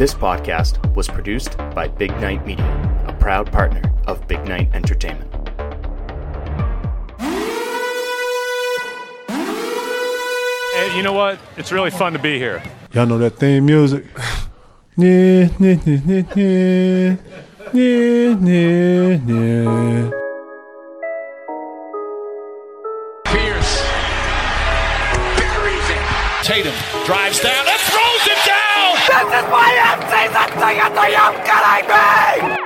This podcast was produced by Big Night Media, a proud partner of Big Night Entertainment. Hey, you know what? It's really fun to be here. Y'all know that theme music? Yeah, yeah, yeah, yeah, yeah, yeah, yeah. Pierce buries it. Tatum drives down This is my in-season ticket to you kidding me?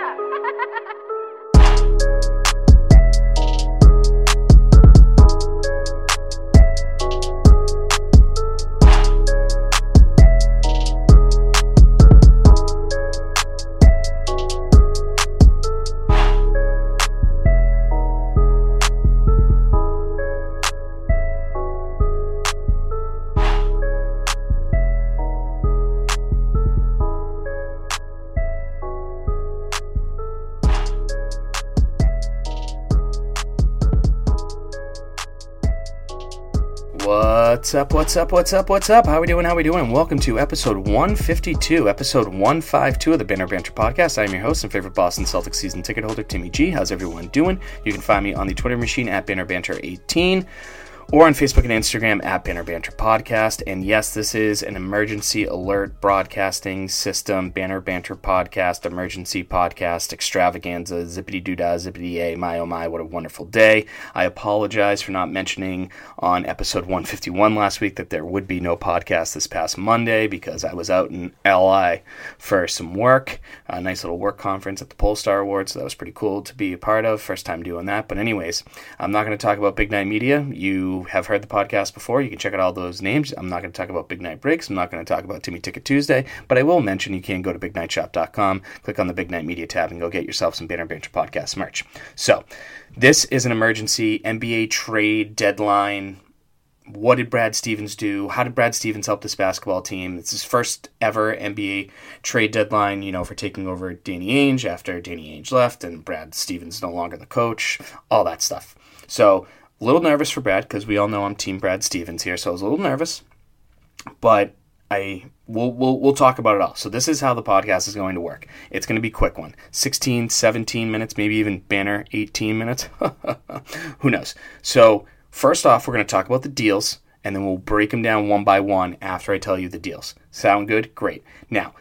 What's up, what's up, what's up, what's up? How we doing, how we doing? Welcome to episode 152, episode 152 of the Banner Banter Podcast. I am your host and favorite Boston Celtics season ticket holder, Timmy G. How's everyone doing? You can find me on the Twitter machine at Banner Banter 18 or on Facebook and Instagram at Banner Banter Podcast. And yes, this is an emergency alert broadcasting system, Banner Banter Podcast, emergency podcast, extravaganza, zippity doo dah, zippity a, my oh my, what a wonderful day. I apologize for not mentioning on episode 151 last week that there would be no podcast this past Monday because I was out in LI for some work, a nice little work conference at the Polestar Awards. So that was pretty cool to be a part of. First time doing that. But, anyways, I'm not going to talk about Big Night Media. You have heard the podcast before. You can check out all those names. I'm not going to talk about Big Night Breaks. I'm not going to talk about Timmy Ticket Tuesday, but I will mention you can go to bignightshop.com, click on the Big Night Media tab, and go get yourself some Banner Banter podcast merch. So, this is an emergency NBA trade deadline. What did Brad Stevens do? How did Brad Stevens help this basketball team? It's his first ever NBA trade deadline, you know, for taking over Danny Ainge after Danny Ainge left and Brad Stevens no longer the coach, all that stuff. So, a little nervous for Brad because we all know I'm Team Brad Stevens here, so I was a little nervous. But I we'll, we'll we'll talk about it all. So this is how the podcast is going to work. It's going to be quick one. 16, 17 minutes, maybe even banner 18 minutes. Who knows? So first off, we're going to talk about the deals and then we'll break them down one by one after I tell you the deals. Sound good? Great. Now,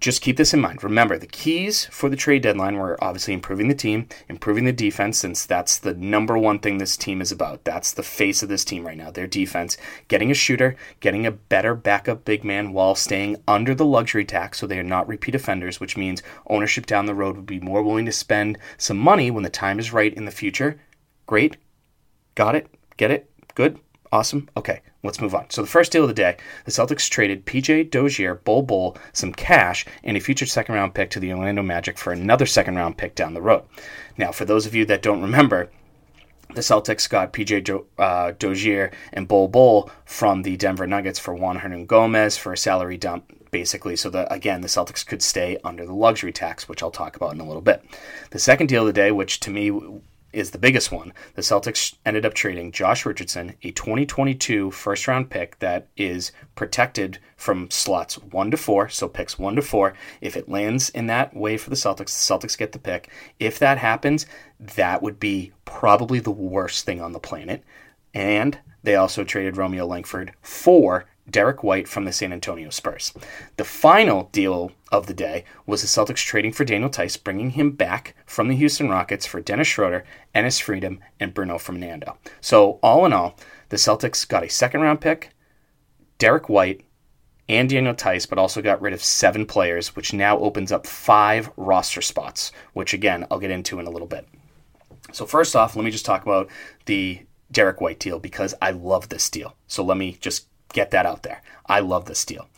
just keep this in mind. Remember, the keys for the trade deadline were obviously improving the team, improving the defense, since that's the number one thing this team is about. That's the face of this team right now, their defense. Getting a shooter, getting a better backup big man while staying under the luxury tax so they are not repeat offenders, which means ownership down the road would be more willing to spend some money when the time is right in the future. Great. Got it? Get it? Good? Awesome. Okay, let's move on. So the first deal of the day, the Celtics traded PJ Dozier, Bol Bol, some cash, and a future second round pick to the Orlando Magic for another second round pick down the road. Now, for those of you that don't remember, the Celtics got PJ jo- uh, Dozier and Bol Bol from the Denver Nuggets for Juan Hernangomez for a salary dump, basically, so that again the Celtics could stay under the luxury tax, which I'll talk about in a little bit. The second deal of the day, which to me is the biggest one. The Celtics ended up trading Josh Richardson, a 2022 first round pick that is protected from slots 1 to 4, so picks 1 to 4. If it lands in that way for the Celtics, the Celtics get the pick. If that happens, that would be probably the worst thing on the planet. And they also traded Romeo Langford for Derrick White from the San Antonio Spurs. The final deal of the day was the Celtics trading for Daniel Theis, bringing him back from the Houston Rockets for Dennis Schroeder, Enes Freedom, and Bruno Fernando. So, all in all, the Celtics got a second round pick, Derrick White, and Daniel Theis, but also got rid of seven players, which now opens up five roster spots, which again, I'll get into in a little bit. So, first off, let me just talk about the Derrick White deal because I love this deal. So, let me just get that out there. I love this deal.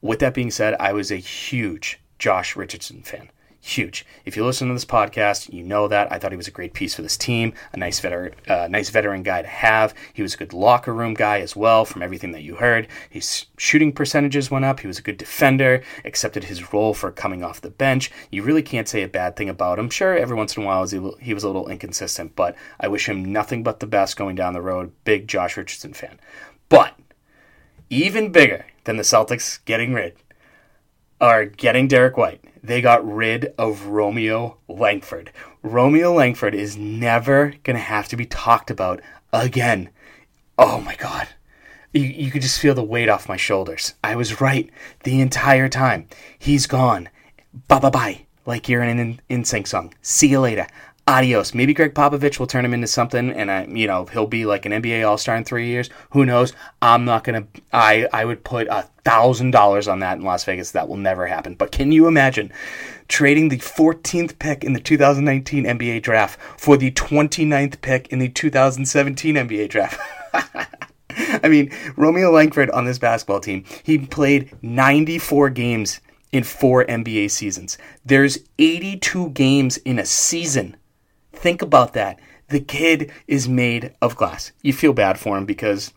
With that being said, I was a huge Josh Richardson fan. Huge. If you listen to this podcast, you know that I thought he was a great piece for this team, a nice veteran, uh, nice veteran guy to have. He was a good locker room guy as well, from everything that you heard. His shooting percentages went up. He was a good defender. Accepted his role for coming off the bench. You really can't say a bad thing about him. Sure, every once in a while he was a little inconsistent, but I wish him nothing but the best going down the road. Big Josh Richardson fan. But even bigger than the Celtics getting rid are getting Derrick White. They got rid of Romeo Langford. Romeo Langford is never going to have to be talked about again. Oh my God. You, you could just feel the weight off my shoulders. I was right the entire time. He's gone. Bye bye bye. Like you're in an NSYNC song. See you later. Adios. Maybe Gregg Popovich will turn him into something, and I, you know, he'll be like an NBA All Star in three years. Who knows? I'm not gonna. I I would put a thousand dollars on that in Las Vegas. That will never happen. But can you imagine trading the 14th pick in the 2019 NBA draft for the 29th pick in the 2017 NBA draft? I mean, Romeo Langford on this basketball team, he played 94 games in four NBA seasons. There's 82 games in a season. Think about that. The kid is made of glass. You feel bad for him because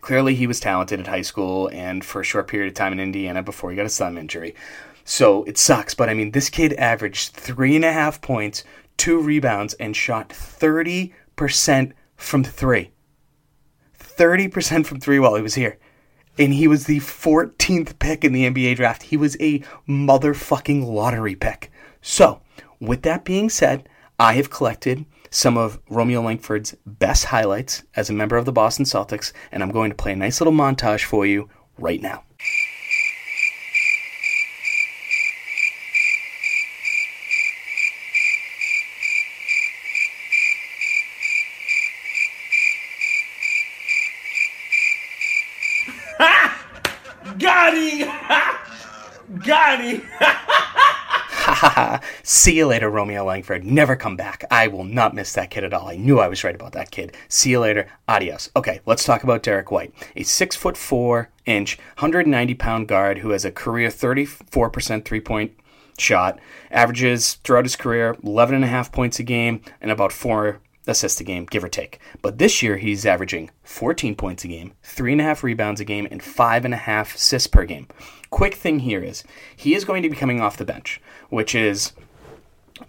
clearly he was talented at high school and for a short period of time in Indiana before he got a thumb injury. So it sucks, but I mean, this kid averaged three and a half points, two rebounds, and shot 30% from three. 30% from three while he was here. And he was the 14th pick in the NBA draft. He was a motherfucking lottery pick. So, with that being said, I have collected some of Romeo Langford's best highlights as a member of the Boston Celtics, and I'm going to play a nice little montage for you right now. Got him! Got him! See you later, Romeo Langford. Never come back. I will not miss that kid at all. I knew I was right about that kid. See you later. Adios. Okay, let's talk about Derrick White, a six foot four inch, 190 pound guard who has a career 34% three point shot, averages throughout his career 11 and a half points a game and about four assists a game, give or take. But this year he's averaging 14 points a game, three and a half rebounds a game, and five and a half assists per game. Quick thing here is he is going to be coming off the bench, which is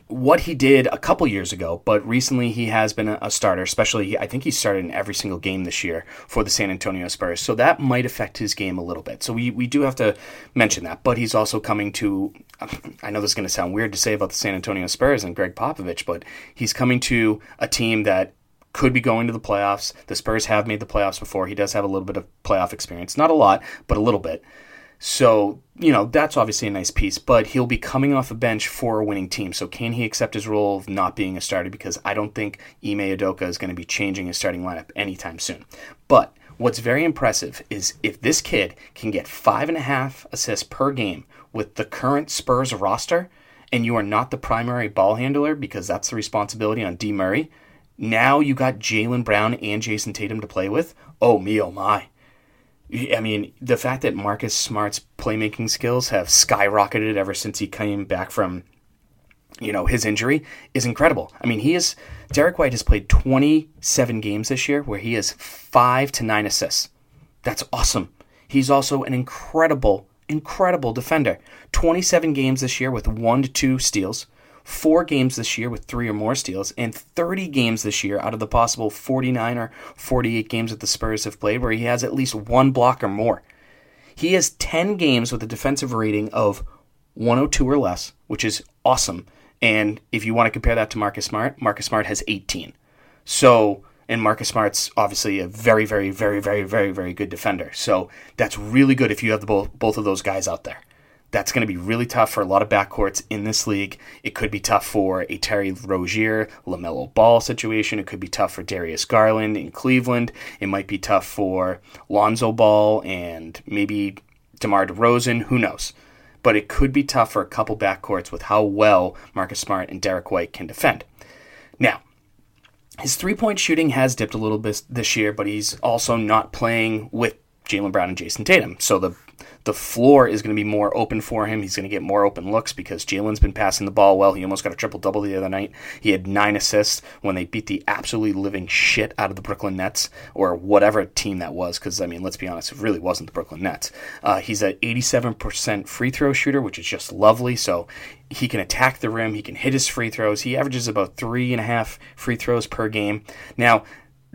what he did a couple years ago, but recently he has been a, starter, especially I think he started in every single game this year for the San Antonio Spurs. So that might affect his game a little bit. So we, we do have to mention that. But he's also coming to, I know this is going to sound weird to say about the San Antonio Spurs and Gregg Popovich, but he's coming to a team that could be going to the playoffs. The Spurs have made the playoffs before. He does have a little bit of playoff experience. Not a lot, but a little bit. So, you know, that's obviously a nice piece, but he'll be coming off a bench for a winning team. So, can he accept his role of not being a starter? Because I don't think Ime Udoka is going to be changing his starting lineup anytime soon. But what's very impressive is if this kid can get five and a half assists per game with the current Spurs roster, and you are not the primary ball handler because that's the responsibility on D. Murray, now you got Jaylen Brown and Jayson Tatum to play with. Oh, me, oh, my. I mean, the fact that Marcus Smart's playmaking skills have skyrocketed ever since he came back from, you know, his injury is incredible. I mean, he is Derrick White has played 27 games this year where he has 5 to 9 assists. That's awesome. He's also an incredible incredible defender. 27 games this year with 1 to 2 steals four games this year with three or more steals, and 30 games this year out of the possible 49 or 48 games that the Spurs have played where he has at least one block or more. He has 10 games with a defensive rating of 102 or less, which is awesome. And if you want to compare that to Marcus Smart, Marcus Smart has 18. So, and Marcus Smart's obviously a very, very, very, very, very, very good defender. So that's really good if you have the both both of those guys out there. That's going to be really tough for a lot of backcourts in this league. It could be tough for a Terry Rozier, LaMelo Ball situation. It could be tough for Darius Garland in Cleveland. It might be tough for Lonzo Ball and maybe DeMar DeRozan. Who knows? But it could be tough for a couple backcourts with how well Marcus Smart and Derrick White can defend. Now, his three point shooting has dipped a little bit this year, but he's also not playing with Jaylen Brown and Jayson Tatum. So the the floor is going to be more open for him. He's going to get more open looks because Jaylen's been passing the ball well. He almost got a triple double the other night. He had nine assists when they beat the absolutely living shit out of the Brooklyn Nets or whatever team that was. Because I mean, let's be honest, it really wasn't the Brooklyn Nets. Uh, he's an 87% free throw shooter, which is just lovely. So he can attack the rim. He can hit his free throws. He averages about three and a half free throws per game. Now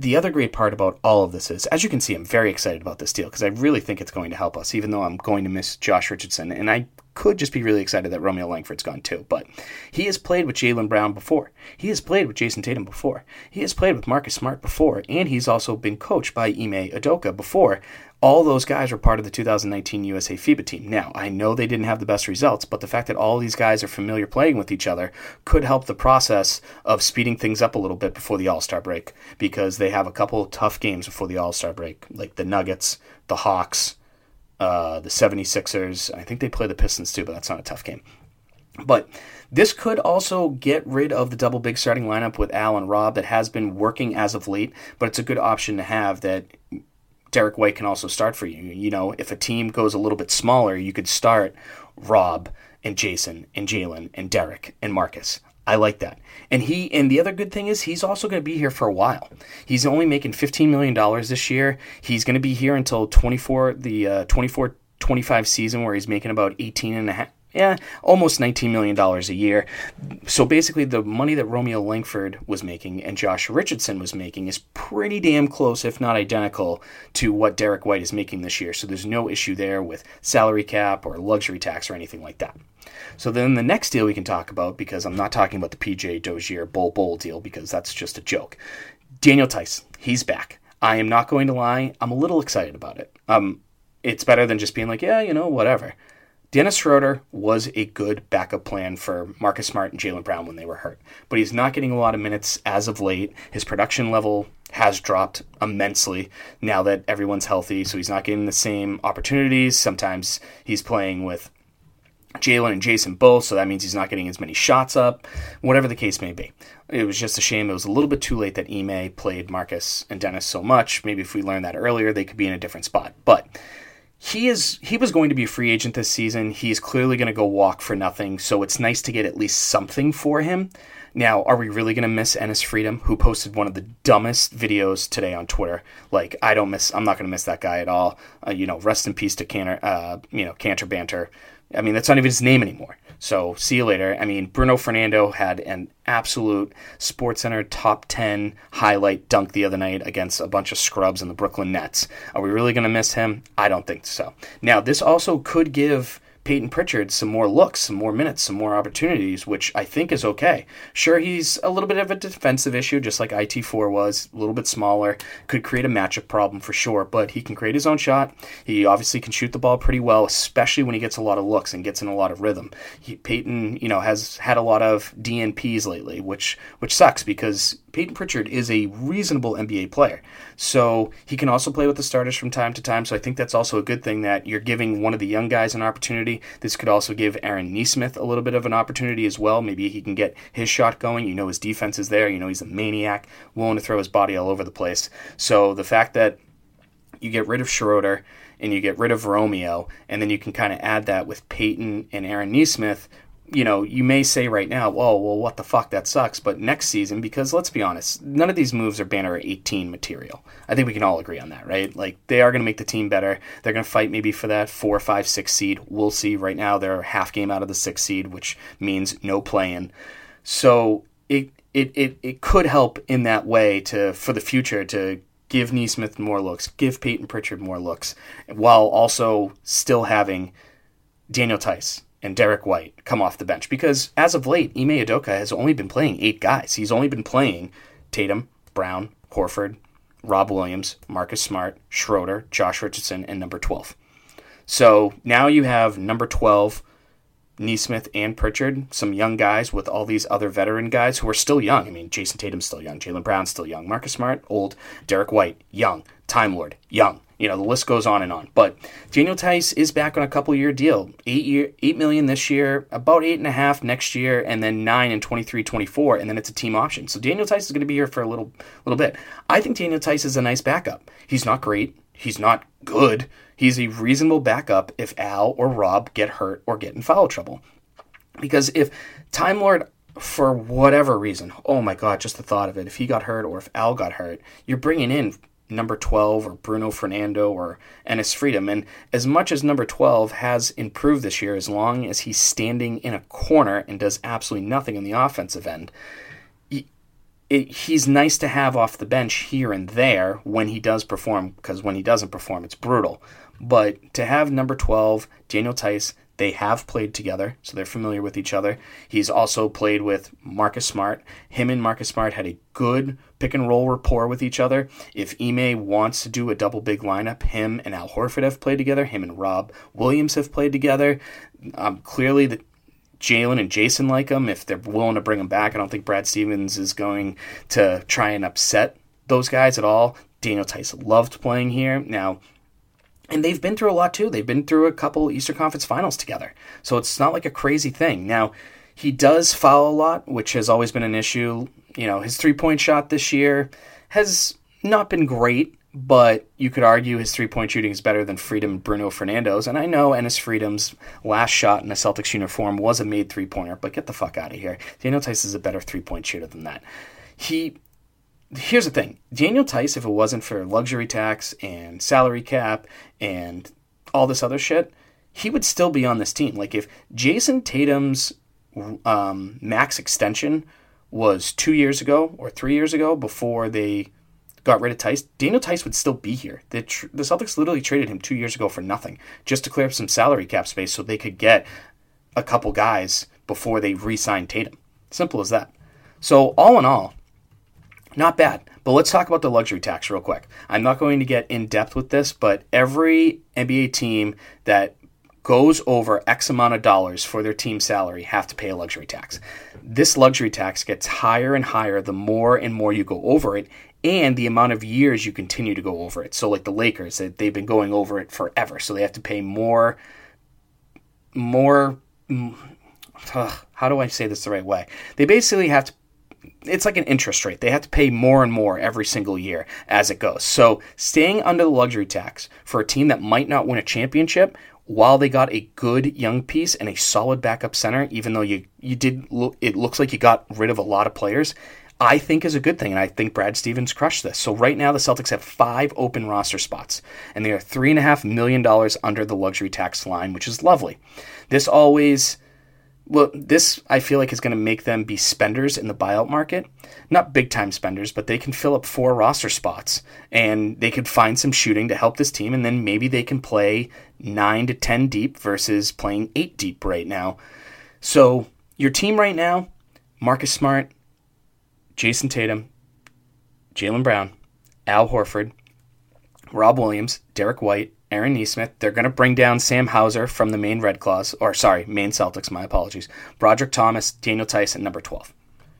the other great part about all of this is, as you can see, I'm very excited about this deal because I really think it's going to help us, even though I'm going to miss Josh Richardson. And I could just be really excited that Romeo Langford's gone too. But he has played with Jaylen Brown before. He has played with Jayson Tatum before. He has played with Marcus Smart before. And he's also been coached by Ime Udoka before. All those guys were part of the 2019 USA FIBA team. Now, I know they didn't have the best results, but the fact that all these guys are familiar playing with each other could help the process of speeding things up a little bit before the All Star break because they have a couple tough games before the All Star break, like the Nuggets, the Hawks, uh, the 76ers. I think they play the Pistons too, but that's not a tough game. But this could also get rid of the double big starting lineup with Al and Rob that has been working as of late, but it's a good option to have that Derrick White can also start for you. You know, if a team goes a little bit smaller, you could start Rob and Jayson and Jaylen and Derrick and Marcus. I like that. And he and the other good thing is he's also going to be here for a while. He's only making 15 million dollars this year. He's going to be here until 24 the uh, 24 25 season where he's making about 18 and a half yeah, almost $19 million a year. So basically, the money that Romeo Langford was making and Josh Richardson was making is pretty damn close, if not identical, to what Derrick White is making this year. So there's no issue there with salary cap or luxury tax or anything like that. So then the next deal we can talk about, because I'm not talking about the PJ Dozier Bol Bol deal, because that's just a joke. Daniel Theis, he's back. I am not going to lie, I'm a little excited about it. Um, it's better than just being like, yeah, you know, whatever. Dennis Schroeder was a good backup plan for Marcus Smart and Jaylen Brown when they were hurt, but he's not getting a lot of minutes as of late. His production level has dropped immensely now that everyone's healthy, so he's not getting the same opportunities. Sometimes he's playing with Jaylen and Jayson both, so that means he's not getting as many shots up, whatever the case may be. It was just a shame. It was a little bit too late that Ime played Marcus and Dennis so much. Maybe if we learned that earlier, they could be in a different spot. But he is he was going to be a free agent this season. He's clearly going to go walk for nothing, so it's nice to get at least something for him. Now, are we really going to miss Enes Freedom, who posted one of the dumbest videos today on Twitter? Like, I don't miss. I'm not going to miss that guy at all. Uh, you know, rest in peace to Kanter. Uh, you know, Kanter Banter. I mean, that's not even his name anymore. So see you later. I mean, Bruno Fernando had an absolute SportsCenter top 10 highlight dunk the other night against a bunch of scrubs in the Brooklyn Nets. Are we really going to miss him? I don't think so. Now, this also could give Payton Pritchard some more looks, some more minutes, some more opportunities, which I think is okay. Sure, he's a little bit of a defensive issue, just like IT4 was, a little bit smaller, could create a matchup problem for sure, but he can create his own shot. He obviously can shoot the ball pretty well, especially when he gets a lot of looks and gets in a lot of rhythm. He, Payton, you know, has had a lot of DNPs lately, which which sucks because Payton Pritchard is a reasonable NBA player. So he can also play with the starters from time to time. So I think that's also a good thing that you're giving one of the young guys an opportunity. This could also give Aaron Nesmith a little bit of an opportunity as well. Maybe he can get his shot going. You know his defense is there. You know he's a maniac, willing to throw his body all over the place. So the fact that you get rid of Schroeder and you get rid of Romeo, and then you can kind of add that with Payton and Aaron Nesmith you know, you may say right now, "Whoa, well, what the fuck? That sucks." But next season, because let's be honest, none of these moves are banner 18 material. I think we can all agree on that, right? Like they are going to make the team better. They're going to fight maybe for that four, five, six seed. We'll see. Right now, they're half game out of the six seed, which means no playing. So it it it it could help in that way to for the future to give Nesmith more looks, give Payton Pritchard more looks, while also still having Daniel Theis and Derrick White come off the bench because as of late, Ime Udoka has only been playing eight guys. He's only been playing Tatum, Brown, Horford, Rob Williams, Marcus Smart, Schroeder, Josh Richardson, and number 12. So now you have number 12, Nesmith and Pritchard, some young guys with all these other veteran guys who are still young. I mean, Jayson Tatum's still young, Jaylen Brown's still young, Marcus Smart, old, Derrick White, young, Time Lord, young. You know, the list goes on and on. But Daniel Theis is back on a couple year deal. Eight year eight million this year, about eight and a half next year, and then nine in 23, 24, and then it's a team option. So Daniel Theis is going to be here for a little little bit. I think Daniel Theis is a nice backup. He's not great. He's not good. He's a reasonable backup if Al or Rob get hurt or get in foul trouble. Because if Time Lord for whatever reason, oh my god, just the thought of it, if he got hurt or if Al got hurt, you're bringing in number 12 or Bruno Fernando or Enes Freedom. And as much as number 12 has improved this year, as long as he's standing in a corner and does absolutely nothing on the offensive end, he, it, he's nice to have off the bench here and there when he does perform, because when he doesn't perform, it's brutal. But to have number 12, Daniel Theis, They have played together, so they're familiar with each other. He's also played with Marcus Smart. Him and Marcus Smart had a good pick and roll rapport with each other. If Ime wants to do a double big lineup, him and Al Horford have played together. Him and Rob Williams have played together. Um, clearly, the Jaylen and Jayson like him. If they're willing to bring him back, I don't think Brad Stevens is going to try and upset those guys at all. Daniel Theis loved playing here. Now, and they've been through a lot too. They've been through a couple Eastern Conference finals together. So it's not like a crazy thing. Now, he does foul a lot, which has always been an issue. You know, his three point shot this year has not been great, but you could argue his three point shooting is better than Freedom Bruno Fernando's. And I know Enes Freedom's last shot in a Celtics uniform was a made three pointer, but get the fuck out of here. Daniel Theis is a better three point shooter than that. He here's the thing Daniel Theis, if it wasn't for luxury tax and salary cap and all this other shit, he would still be on this team. Like if Jayson Tatum's um, max extension was two years ago or three years ago before they got rid of Theis, Daniel Theis would still be here. The, tr- the Celtics literally traded him two years ago for nothing just to clear up some salary cap space so they could get a couple guys before they re signed Tatum. Simple as that. So, all in all, not bad. But let's talk about the luxury tax real quick. I'm not going to get in depth with this, but every NBA team that goes over X amount of dollars for their team salary have to pay a luxury tax. This luxury tax gets higher and higher the more and more you go over it and the amount of years you continue to go over it. So like the Lakers, they've been going over it forever, so they have to pay more more ugh, how do I say this the right way? They basically have to it's like an interest rate. They have to pay more and more every single year as it goes. So staying under the luxury tax for a team that might not win a championship while they got a good young piece and a solid backup center, even though you you did look, it looks like you got rid of a lot of players. I think is a good thing, and I think Brad Stevens crushed this. So right now, the Celtics have five open roster spots, and they are three and a half million dollars under the luxury tax line, which is lovely. This always well, this I feel like is going to make them be spenders in the buyout market. Not big time spenders, but they can fill up four roster spots and they could find some shooting to help this team, and then maybe they can play nine to 10 deep versus playing eight deep right now. So, your team right now Marcus Smart, Jayson Tatum, Jaylen Brown, Al Horford, Rob Williams, Derrick White, Aaron Nesmith. They're going to bring down Sam Hauser from the Maine Red Claws, or sorry, Maine Celtics. My apologies. Brodric Thomas, Daniel Theis, number twelve.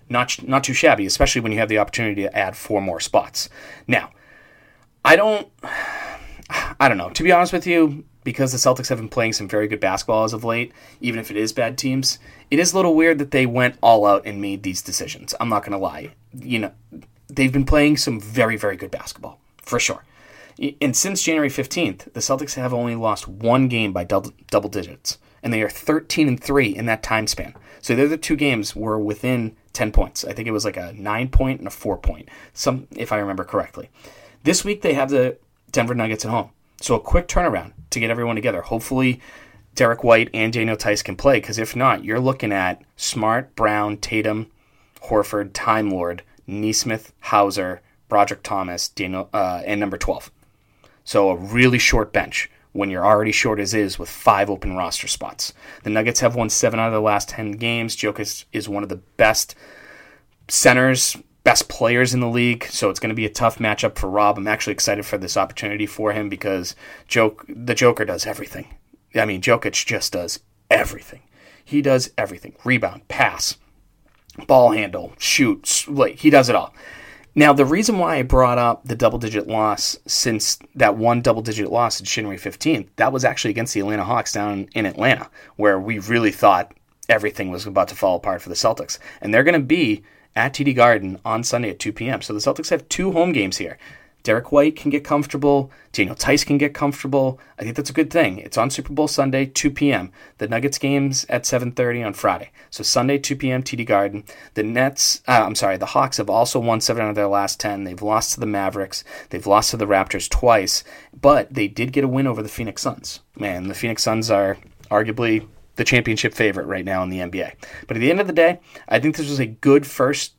Not not too shabby, especially when you have the opportunity to add four more spots. Now, I don't, I don't know. To be honest with you, because the Celtics have been playing some very good basketball as of late, even if it is bad teams, it is a little weird that they went all out and made these decisions. I'm not going to lie. You know, they've been playing some very very good basketball for sure. And since January 15th, the Celtics have only lost one game by double, digits, and they are 13 and 3 in that time span. So the other two games were within 10 points. I think it was like a 9 point and a 4 point, some if I remember correctly. This week they have the Denver Nuggets at home. So a quick turnaround to get everyone together. Hopefully Derrick White and Daniel Theis can play because if not, you're looking at Smart, Brown, Tatum, Horford, Time Lord, Nesmith, Hauser, Brodric Thomas, Daniel, uh, and number 12. So a really short bench when you're already short as is with five open roster spots. The Nuggets have won seven out of the last 10 games. Jokic is one of the best centers, best players in the league, so it's going to be a tough matchup for Rob. I'm actually excited for this opportunity for him because Joke, the Joker does everything. I mean, Jokic just does everything. He does everything rebound, pass, ball handle, shoot, like, he does it all. Now, the reason why I brought up the double digit loss since that one double digit loss in January 15th, that was actually against the Atlanta Hawks down in Atlanta, where we really thought everything was about to fall apart for the Celtics. And they're going to be at TD Garden on Sunday at 2 p.m. So the Celtics have two home games here. Derrick White can get comfortable. Daniel Theis can get comfortable. I think that's a good thing. It's on Super Bowl Sunday, 2 p.m. The Nuggets games at 7:30 on Friday. So Sunday, 2 p.m. TD Garden. The Nets, uh, I'm sorry, the Hawks have also won seven out of their last 10. They've lost to the Mavericks. They've lost to the Raptors twice, but they did get a win over the Phoenix Suns. Man, the Phoenix Suns are arguably the championship favorite right now in the NBA. But at the end of the day, I think this was a good first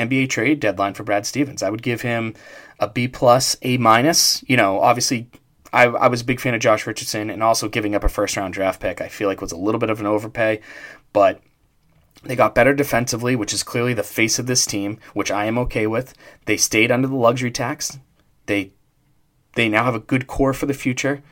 NBA trade deadline for Brad Stevens. I would give him a B plus, A minus. You know, obviously I, I was a big fan of Josh Richardson and also giving up a first round draft pick. I feel like was a little bit of an overpay, but they got better defensively, which is clearly the face of this team, which I am okay with. They stayed under the luxury tax. They they now have a good core for the future.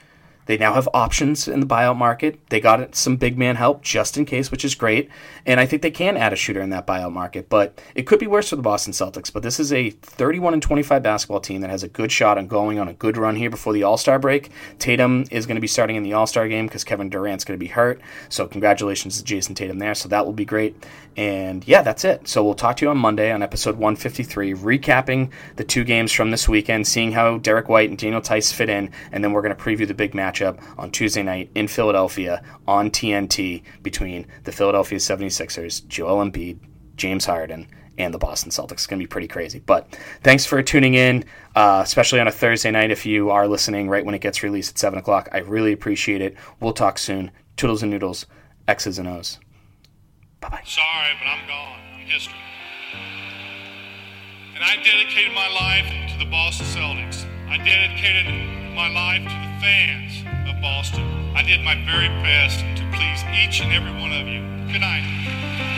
They now have options in the buyout market. They got some big man help just in case, which is great. And I think they can add a shooter in that buyout market. But it could be worse for the Boston Celtics. But this is a 31 and 25 basketball team that has a good shot on going on a good run here before the All Star break. Tatum is going to be starting in the All Star game because Kevin Durant's going to be hurt. So congratulations to Jayson Tatum there. So that will be great. And yeah, that's it. So we'll talk to you on Monday on episode 153, recapping the two games from this weekend, seeing how Derrick White and Daniel Theis fit in, and then we're going to preview the big match matchup on Tuesday night in Philadelphia on TNT between the Philadelphia 76ers, Joel Embiid, James Harden, and the Boston Celtics. It's going to be pretty crazy. But thanks for tuning in, uh, especially on a Thursday night if you are listening right when it gets released at 7 o'clock. I really appreciate it. We'll talk soon. Toodles and noodles, X's and O's. Bye bye. Sorry, but I'm gone. I'm history. And I dedicated my life to the Boston Celtics. I dedicated my life to the fans Boston. I did my very best to please each and every one of you. Good night.